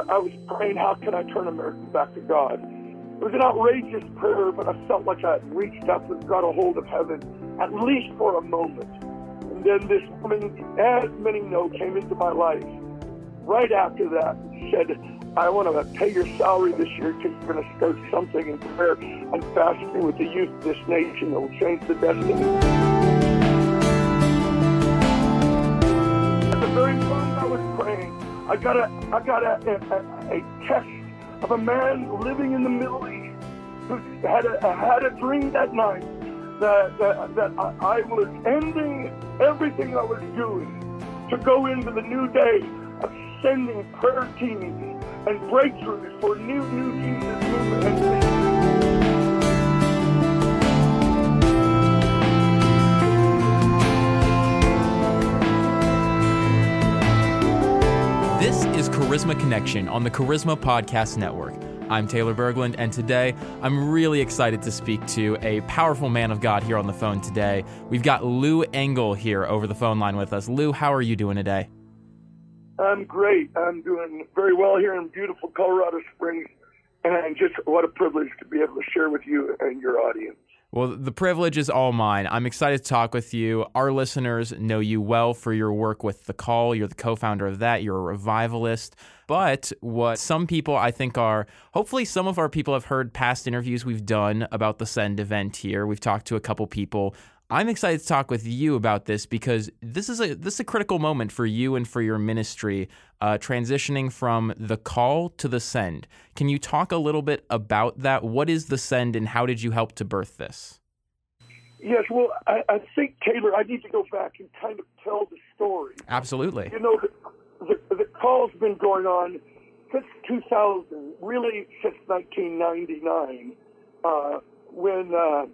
uh, I was praying, how can I turn America back to God? It was an outrageous prayer, but I felt like I had reached up and got a hold of heaven, at least for a moment. And then this woman, as many know, came into my life right after that and said, I want to pay your salary this year because you're going to start something in prayer and fasting with the youth of this nation that will change the destiny. I got a, I got a, a, a of a man living in the Middle East who had a, had a dream that night that, that, that I, I was ending everything I was doing to go into the new day of sending prayer teams and breakthroughs for new, new Jesus movement. Charisma Connection on the Charisma Podcast Network. I'm Taylor Berglund, and today I'm really excited to speak to a powerful man of God here on the phone today. We've got Lou Engle here over the phone line with us. Lou, how are you doing today? I'm great. I'm doing very well here in beautiful Colorado Springs. And just what a privilege to be able to share with you and your audience. Well, the privilege is all mine. I'm excited to talk with you. Our listeners know you well for your work with The Call. You're the co founder of that, you're a revivalist. But what some people, I think, are hopefully some of our people have heard past interviews we've done about the Send event here. We've talked to a couple people I'm excited to talk with you about this because this is a this is a critical moment for you and for your ministry, uh, transitioning from the call to the send. Can you talk a little bit about that? What is the send, and how did you help to birth this? Yes, well, I, I think Taylor, I need to go back and kind of tell the story. Absolutely. You know, the, the, the call's been going on since 2000, really since 1999, uh, when. Uh,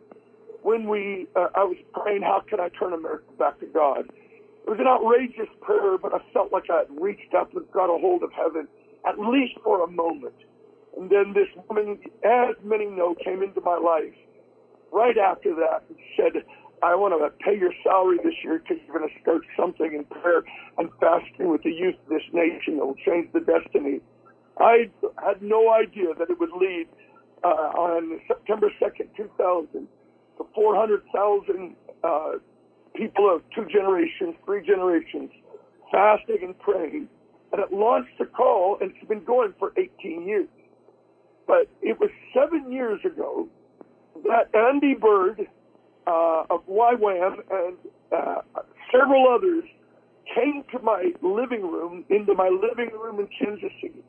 when we, uh, I was praying, how can I turn America back to God? It was an outrageous prayer, but I felt like I had reached up and got a hold of heaven, at least for a moment. And then this woman, as many know, came into my life right after that and said, I want to pay your salary this year because you're going to start something in prayer and fasting with the youth of this nation that will change the destiny. I had no idea that it would lead uh, on September 2nd, 2000 the 400,000 uh, people of two generations, three generations, fasting and praying. And it launched the call, and it's been going for 18 years. But it was seven years ago that Andy Byrd uh, of YWAM and uh, several others came to my living room, into my living room in Kansas City,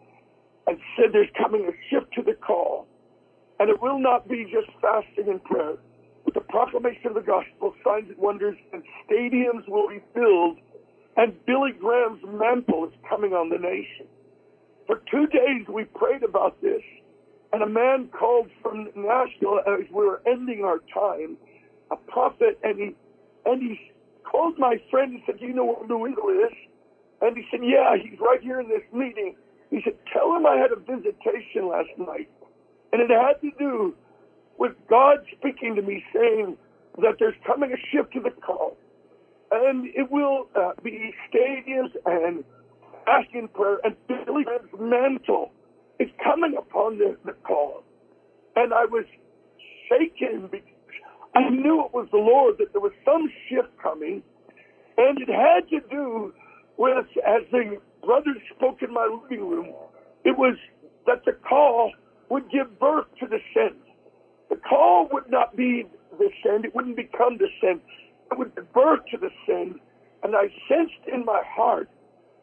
and said there's coming a shift to the call. And it will not be just fasting and prayer with the proclamation of the gospel, signs and wonders, and stadiums will be filled, and Billy Graham's mantle is coming on the nation. For two days we prayed about this, and a man called from Nashville as we were ending our time, a prophet, and he and he called my friend and said, Do you know where Engle is? And he said, Yeah, he's right here in this meeting. He said, Tell him I had a visitation last night. And it had to do with God speaking to me saying that there's coming a shift to the call. And it will uh, be stadiums and asking prayer and Billy Graham's mantle is coming upon the, the call. And I was shaken because I knew it was the Lord, that there was some shift coming. And it had to do with, as the brothers spoke in my living room, it was that the call would give birth to the send. The call would not be the send. It wouldn't become the send. It would birth to the send. And I sensed in my heart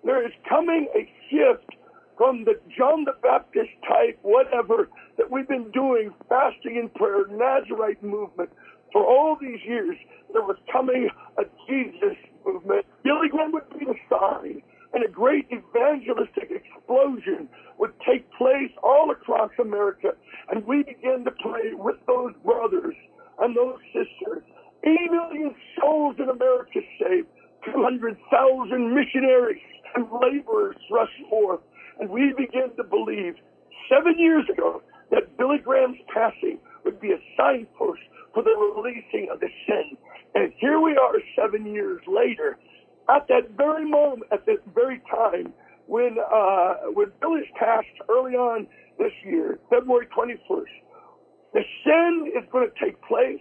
there is coming a shift from the John the Baptist type, whatever, that we've been doing, fasting and prayer, Nazarite movement, for all these years. There was coming a Jesus movement. Billy Graham would be the sign, and a great evangelistic explosion would take place all across America. And we began to pray with those brothers and those sisters. 8 million souls in America saved. 200,000 missionaries and laborers rushed forth. And we began to believe seven years ago that Billy Graham's passing would be a signpost for the releasing of the send. And here we are seven years later. At that very moment, at this very time, when uh, when Billy's passed early on this year, February 21st, the send is going to take place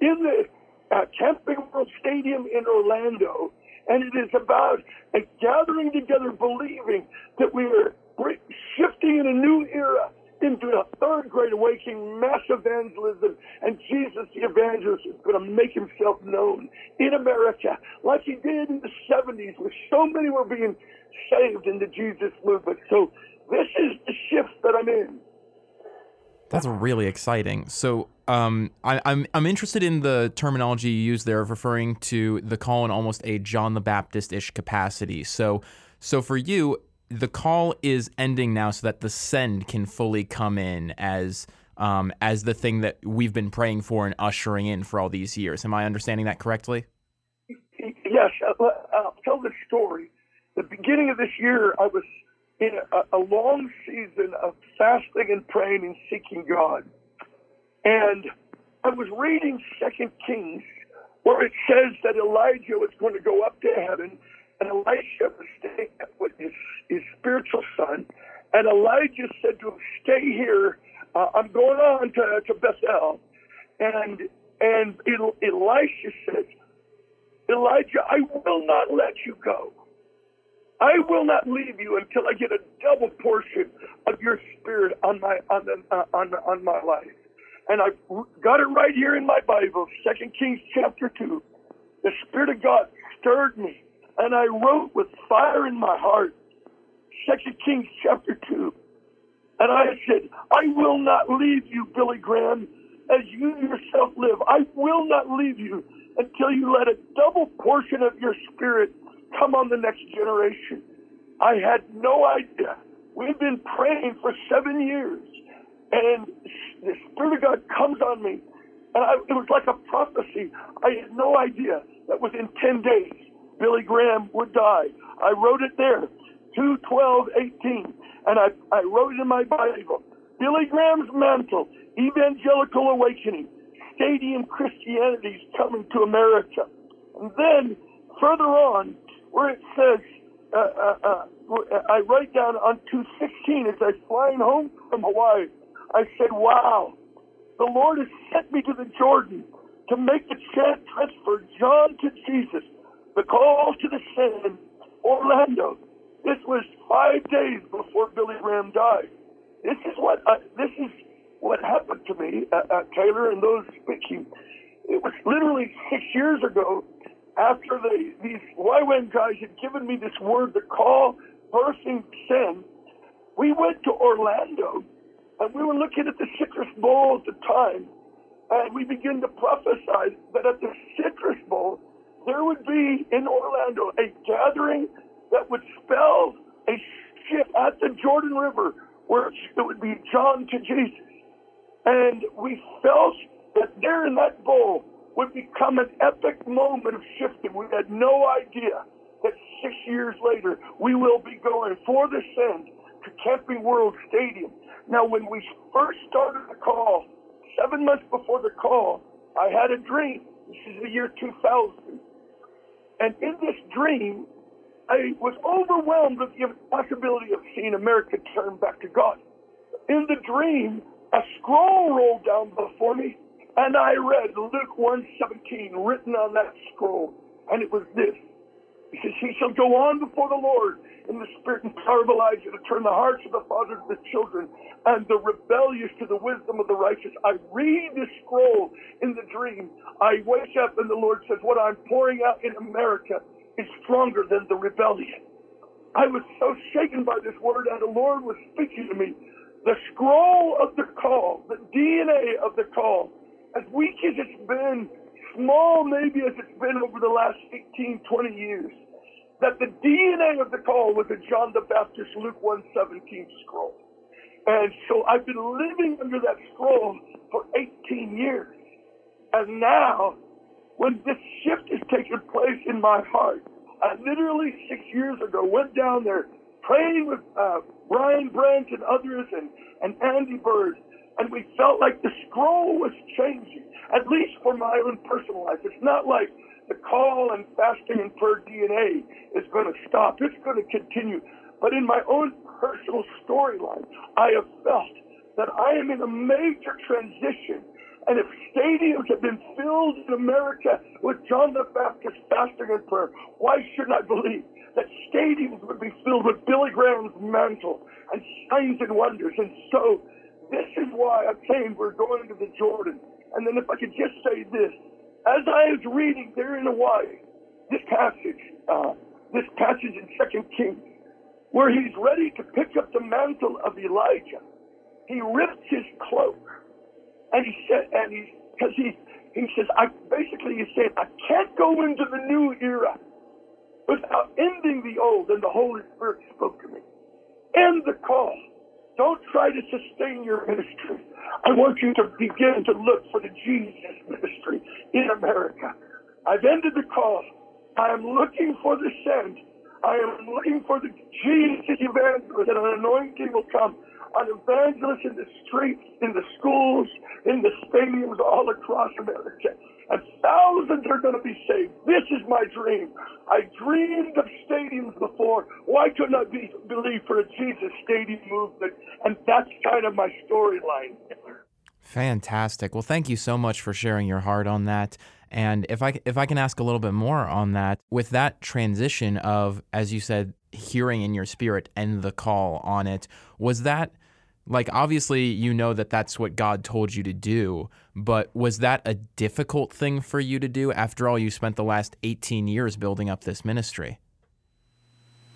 in the uh, Camping World Stadium in Orlando, and it is about a gathering together, believing that we are shifting in a new era into a third great awakening, mass evangelism, and Jesus the evangelist is going to make himself known in America like he did in the 70s where so many were being saved in the Jesus movement. So this is the shift that I'm in. That's really exciting. So um, I, am I'm, I'm interested in the terminology you use there of referring to the call in almost a John the Baptist ish capacity. So so for you, the call is ending now so that the send can fully come in as um, as the thing that we've been praying for and ushering in for all these years. Am I understanding that correctly? Yes. I'll tell the story. The beginning of this year, I was in a, a long season of fasting and praying and seeking God. And I was reading Second Kings, where it says that Elijah was going to go up to heaven, and Elisha was staying with his, his spiritual son. And Elijah said to him, "Stay here. Uh, I'm going on to, to Bethel." And and Elisha said, "Elijah, I will not let you go." I will not leave you until I get a double portion of your spirit on my on the, uh, on on my life. And I've got it right here in my Bible, Second Kings chapter two. The Spirit of God stirred me, and I wrote with fire in my heart, Second Kings chapter two. And I said, I will not leave you, Billy Graham, as you yourself live. I will not leave you until you let a double portion of your spirit come on the next generation. I had no idea. We've been praying for seven years, and the Spirit of God comes on me, and I, it was like a prophecy. I had no idea that within 10 days, Billy Graham would die. I wrote it there, 2 12 18, and I, I wrote it in my Bible. Billy Graham's mantle, evangelical awakening, stadium Christianity's coming to America. And then further on, where it says, uh, uh, uh, I write down on 216 as I was flying home from Hawaii, I said, wow, the Lord has sent me to the Jordan to make the transfer, John to Jesus, the call to the send, Orlando. This was five days before Billy Graham died. This is what uh, this is what happened to me, uh, uh, Taylor, and those speaking. It was literally six years ago after the, these YWAM guys had given me this word to call birthing send, we went to Orlando and we were looking at the Citrus Bowl at the time, and we began to prophesy that at the Citrus Bowl there would be in Orlando a gathering that would spell a shift at the Jordan River where it would be John to Jesus. And we felt that there in that bowl would become an epic moment of shifting. We had no idea that six years later we will be going for the send to Camping World Stadium. Now, when we first started the call, seven months before the call, I had a dream. This is the year 2000. And in this dream, I was overwhelmed with the possibility of seeing America turn back to God. In the dream, a scroll rolled down before me and I read Luke 117 written on that scroll, and it was this. He says, He shall go on before the Lord in the spirit and power of Elijah to turn the hearts of the fathers to the children and the rebellious to the wisdom of the righteous. I read the scroll in the dream. I wake up and the Lord says, What I'm pouring out in America is stronger than the rebellion. I was so shaken by this word, and the Lord was speaking to me. The scroll of the call, the DNA of the call, as weak as it's been, small maybe as it's been over the last 18, 20 years, that the DNA of the call was a John the Baptist Luke 117 scroll. And so I've been living under that scroll for 18 years. And now, when this shift has taken place in my heart, I literally six years ago went down there praying with uh, Brian Brent and others and, and Andy Byrd and we felt like the scroll was changing, at least for my own personal life. It's not like the call and fasting and prayer DNA is going to stop. It's going to continue. but in my own personal storyline, I have felt that I am in a major transition. And if stadiums have been filled in America with John the Baptist fasting and prayer, why shouldn't I believe that stadiums would be filled with Billy Graham's mantle and signs and wonders? And so this is why I'm saying we're going to the Jordan. And then if I could just say this, as I was reading there in Hawaii, this passage, uh, this passage in Second Kings, where he's ready to pick up the mantle of Elijah, he rips his cloak, and he said, and he, because he, he says, I basically he said, I can't go into the new era without ending the old. And the Holy Spirit spoke to me. End the call. Don't try to sustain your ministry. I want you to begin to look for the Jesus in America. I've ended the call. I am looking for the send. I am looking for the Jesus evangelist, and an anointing will come An evangelist in the streets, in the schools, in the stadiums all across America. And thousands are going to be saved. This is my dream. I dreamed of stadiums before. Why couldn't I be, believe for a Jesus stadium movement? And that's kind of my storyline. Fantastic. Well, thank you so much for sharing your heart on that. And if I if I can ask a little bit more on that, with that transition of, as you said, hearing in your spirit and the call on it, was that like obviously you know that that's what God told you to do, but was that a difficult thing for you to do? After all, you spent the last 18 years building up this ministry.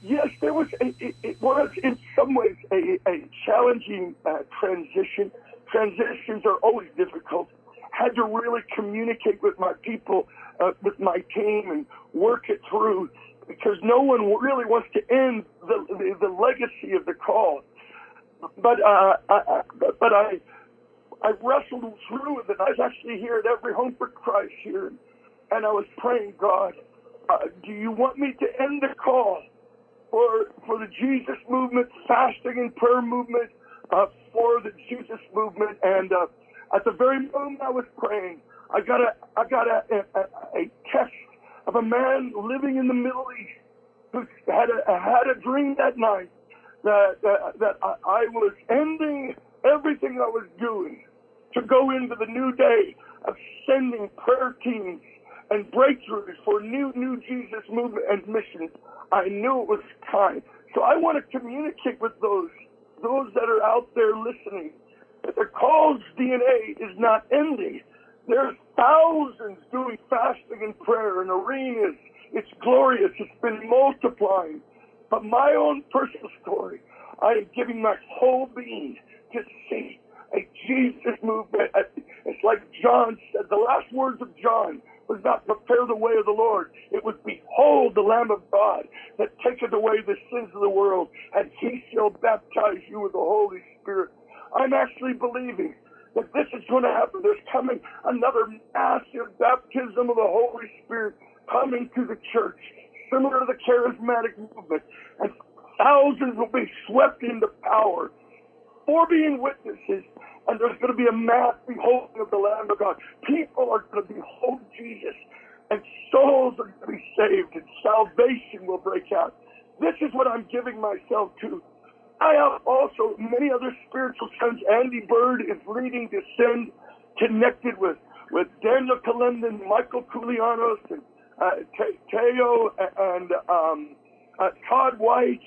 Yes, there was. A, it, it, was in some ways a, a challenging uh, transition. Transitions are always difficult. Had to really communicate with my people, uh, with my team, and work it through because no one really wants to end the, the, the legacy of the call but uh, I, but I I wrestled through it, and I was actually here at every home for Christ here, and I was praying, God, uh, do you want me to end the call for for the Jesus movement, fasting and prayer movement, uh, for the Jesus movement? And uh, at the very moment I was praying, I got a I got a, a, a text of a man living in the Middle East who had a had a dream that night that, that, that I, I was ending everything I was doing to go into the new day of sending prayer teams and breakthroughs for new, new Jesus movement and missions. I knew it was time. So I want to communicate with those, those that are out there listening, that the call's DNA is not ending. There's thousands doing fasting and prayer in arenas. It's glorious. It's been multiplying. But my own personal story, I am giving my whole being to see a Jesus movement. It's like John said, the last words of John was not prepare the way of the Lord. It was behold the Lamb of God that taketh away the sins of the world, and he shall baptize you with the Holy Spirit. I'm actually believing that this is going to happen. There's coming another massive baptism of the Holy Spirit coming to the church similar to the charismatic movement, and thousands will be swept into power for being witnesses, and there's going to be a mass beholding of the Lamb of God. People are going to behold Jesus, and souls are going to be saved, and salvation will break out. This is what I'm giving myself to. I have also many other spiritual sons. Andy Byrd is leading the Send, connected with, with Daniel Kolenda, Michael Koulianos, and uh, Teo and um, uh, Todd White.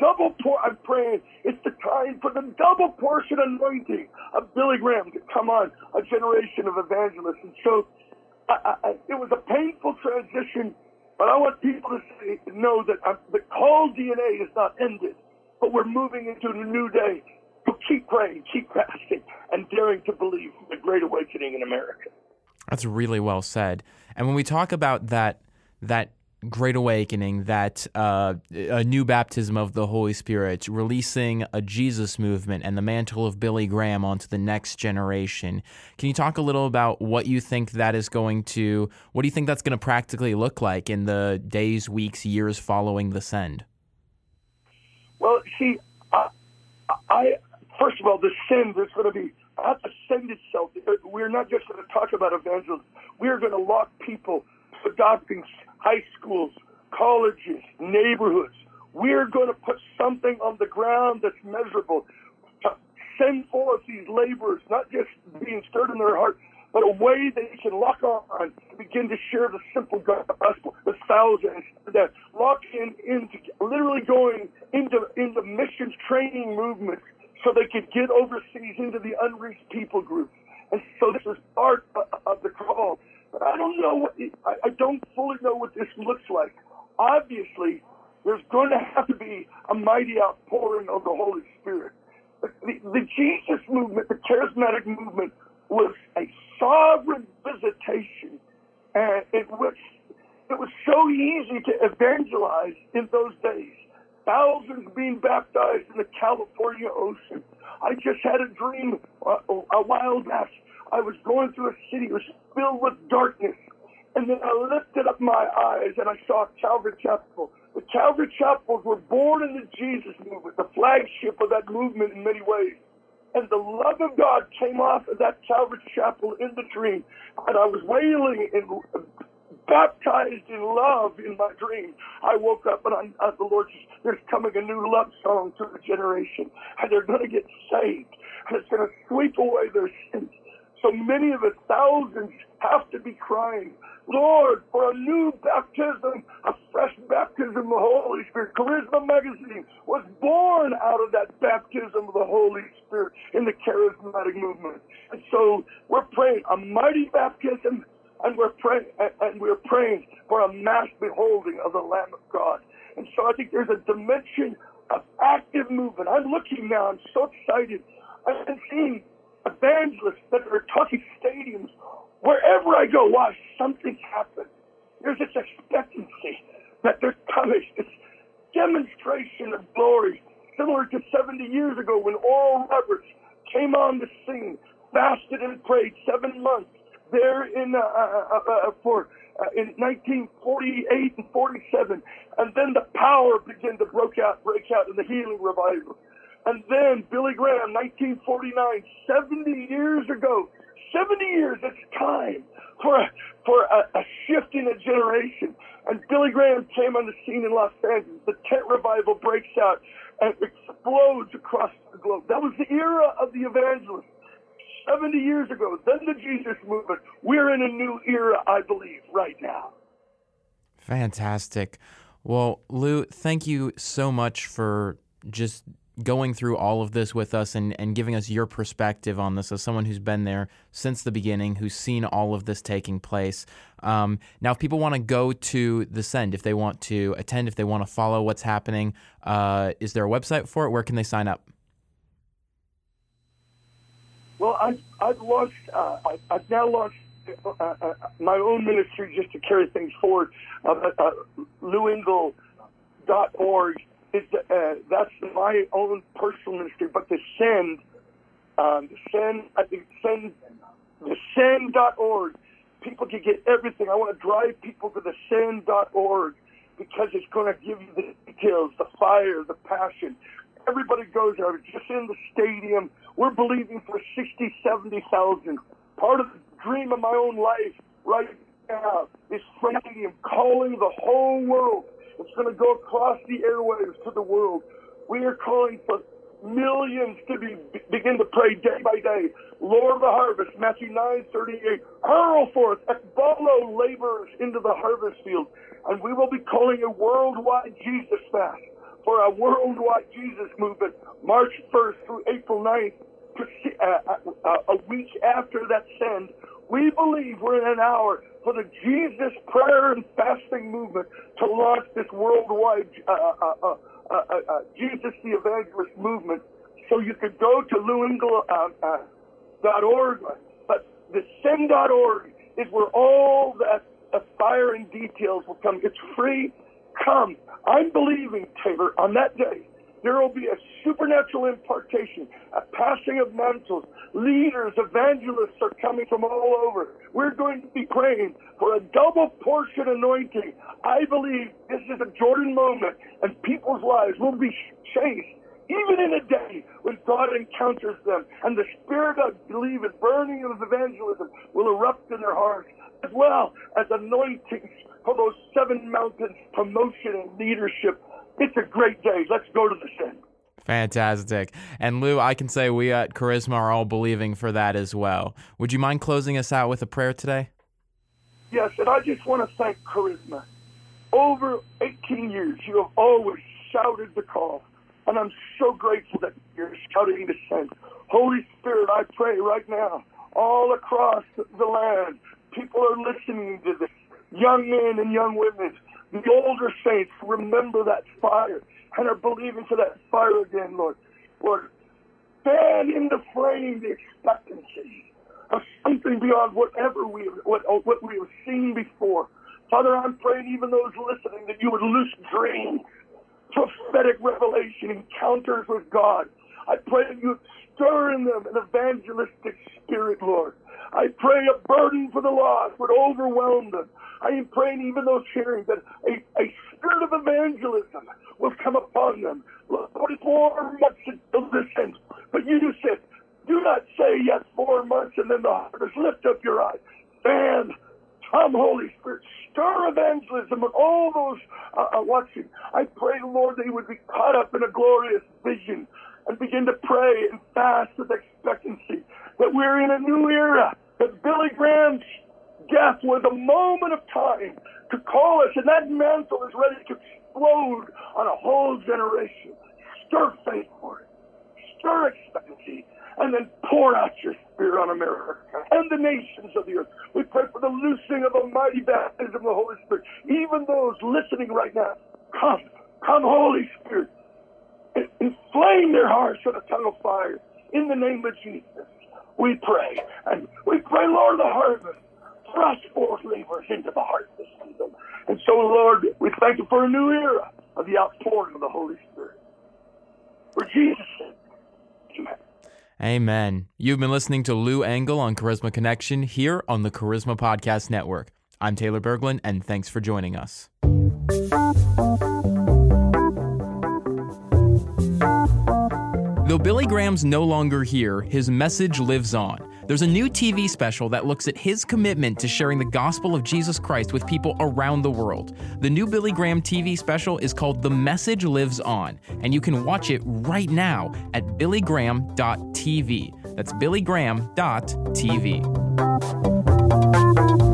Double pour. I'm praying it's the time for the double portion anointing of Billy Graham to come on a generation of evangelists. And so I, I, it was a painful transition, but I want people to say, know that I'm, the call DNA is not ended, but we're moving into a new day. So keep praying, keep fasting, and daring to believe the great awakening in America. That's really well said. And when we talk about that that great awakening, that uh, a new baptism of the Holy Spirit, releasing a Jesus movement and the mantle of Billy Graham onto the next generation. Can you talk a little about what you think that is going to, what do you think that's going to practically look like in the days, weeks, years following the send? Well, see, I, first of all, the send is going to be not the send itself. We're not just going to talk about evangelism. We're going to lock people adopting high schools, colleges, neighborhoods, We're going to put something on the ground that's measurable. Send forth these laborers, not just being stirred in their heart, but a way they can lock on to begin to share the simple gospel, the thousands that lock in into literally going into into missions training movements so they could get overseas into the unreached people groups. And so this is part of the call. But I don't know what I don't fully know what this looks like. Obviously, there's going to have to be a mighty outpouring of the Holy Spirit. The, the, Jesus movement, the charismatic movement, was a sovereign visitation, and it was it was so easy to evangelize in those days. Thousands being baptized in the California ocean. I just had a dream uh, a while back. I was going through a city, that was filled with darkness. And then I lifted up my eyes and I saw Calvary Chapel. The Calvary Chapels were born in the Jesus movement, the flagship of that movement in many ways and the love of God came off of that Calvary Chapel in the dream, and I was wailing and baptized in love in my dream. I woke up and I, uh, the Lord says, there's coming a new love song to the generation, and they're going to get saved, and it's going to sweep away their sins. So many of the thousands, have to be crying, Lord, for a new baptism, a fresh baptism of the Holy Spirit. Charisma Magazine was born out of that baptism of the Holy Spirit in the charismatic movement. And so we're praying a mighty baptism, and we're praying, and we're praying for a mass beholding of the Lamb of God. And so I think there's a dimension of active movement. I'm looking now, I'm so excited. I'm seeing evangelists that are talking stadiums Wherever I go, why? something happened. There's this expectancy that there's coming, this demonstration of glory, similar to 70 years ago when Oral Roberts came on the scene, fasted and prayed seven months there in uh, uh, uh, uh for uh, in 1948 and 47, and then the power began to break out, break out in the healing revival. And then Billy Graham, 1949, 70 years ago, 70 years, it's time for a, for a, a shift in a generation. And Billy Graham came on the scene in Los Angeles. The tent revival breaks out and explodes across the globe. That was the era of the evangelist. 70 years ago, then the Jesus movement. We're in a new era, I believe, right now. Fantastic. Well, Lou, thank you so much for just going through all of this with us and, and giving us your perspective on this as someone who's been there since the beginning, who's seen all of this taking place. Um, now, if people want to go to the Send, if they want to attend, if they want to follow what's happening, uh, is there a website for it? Where can they sign up? Well, I've, I've launched, uh, I've now launched uh, uh, my own ministry just to carry things forward. Uh, uh, LouEngle.org uh, that's my own personal ministry, but the send, um, the send, I think send, the send.org, people can get everything. I want to drive people to the send.org because it's going to give you the details, the fire, the passion. Everybody goes there. Just in the stadium, we're believing for 60, 70,000. Part of the dream of my own life right now is stadium calling the whole world it's going to go across the airwaves to the world. We are calling for millions to be begin to pray day by day. Lord of the harvest, Matthew 9, 38. Hurl forth, ekbalo laborers into the harvest field. And we will be calling a worldwide Jesus fast for a worldwide Jesus movement, March 1st through April 9th, uh, uh, uh, a week after that send. We believe we're in an hour for the Jesus prayer and fasting movement to launch this worldwide uh, uh, uh, uh, uh Jesus the Evangelist movement. So you could go to louengle.org, but the send.org is where all that aspiring details will come. It's free. Come. I'm believing, Taylor, on that day there will be a supernatural impartation, a passing of mantles. Leaders, evangelists are coming from all over. We're going to be praying for a double portion anointing. I believe this is a Jordan moment, and people's lives will be changed even in a day when God encounters them and the spirit of belief and burning of evangelism will erupt in their hearts, as well as anointings for those seven mountains, promotion and leadership It's a great day. Let's go to the Send. Fantastic. And Lou, I can say we at Charisma are all believing for that as well. Would you mind closing us out with a prayer today? Yes, and I just want to thank Charisma. Over 18 years, you have always shouted the call, and I'm so grateful that you're shouting the send. Holy Spirit, I pray right now, all across the land, people are listening to this. Young men and young women, the older saints, remember that fire and are believing for that fire again, Lord. Lord, fan the flame the expectancy of something beyond whatever we what, what we have seen before. Father, I'm praying even those listening that you would loose dreams, prophetic revelation, encounters with God. I pray that you would stir in them an evangelistic spirit, Lord. I pray a burden for the lost would overwhelm them. I am praying even those hearing that a, a spirit of evangelism will come upon them. Lord, four months until this ends. But you said, do not say yes four months and then the harvest. Lift up your eyes. Fan, come Holy Spirit. Stir evangelism with all those uh, uh, watching. I pray, Lord, that they would be caught up in a glorious vision and begin to pray and fast with expectancy that we're in a new era, that Billy Graham's death was a moment of time to call us, and that mantle is ready to explode on a whole generation. Stir faith for it, stir expectancy, and then pour out your spirit on America and the nations of the earth. We pray for the loosing of a mighty baptism of the Holy Spirit. Even those listening right now, come, come, Holy Spirit, inflame their hearts with a tongue of fire. In the name of Jesus, we pray. And we pray, Lord, the harvest thrust forth laborers into the heart of the kingdom. And so, Lord, we thank you for a new era of the outpouring of the Holy Spirit. For Jesus' sake, amen. Amen. You've been listening to Lou Engle on Charisma Connection here on the Charisma Podcast Network. I'm Taylor Berglund, and thanks for joining us. Though Billy Graham's no longer here, his message lives on. There's a new TV special that looks at his commitment to sharing the gospel of Jesus Christ with people around the world. The new Billy Graham TV special is called The Message Lives On, and you can watch it right now at billygraham.tv. That's billygraham.tv.